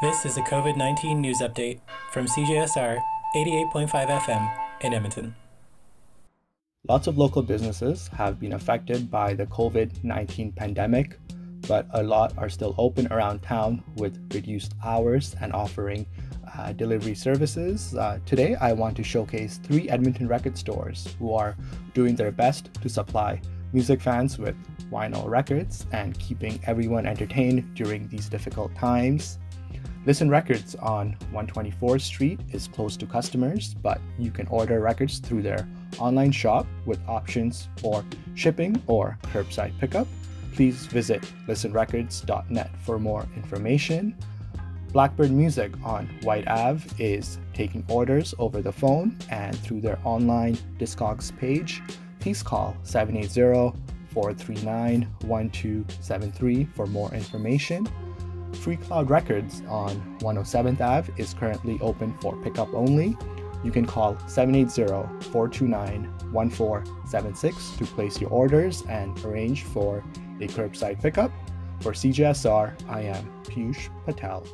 This is a COVID 19 news update from CJSR 88.5 FM in Edmonton. Lots of local businesses have been affected by the COVID 19 pandemic, but a lot are still open around town with reduced hours and offering uh, delivery services. Uh, today, I want to showcase three Edmonton record stores who are doing their best to supply music fans with vinyl records and keeping everyone entertained during these difficult times. Listen Records on 124th Street is close to customers, but you can order records through their online shop with options for shipping or curbside pickup. Please visit listenrecords.net for more information. Blackbyrd Myoozik on Whyte Ave is taking orders over the phone and through their online Discogs page. Please call 780 439 1273 for more information. Freecloud Records on 107th Ave is currently open for pickup only. You can call 780 429 1476 to place your orders and arrange for a curbside pickup. For CJSR, I am Piyush Patel.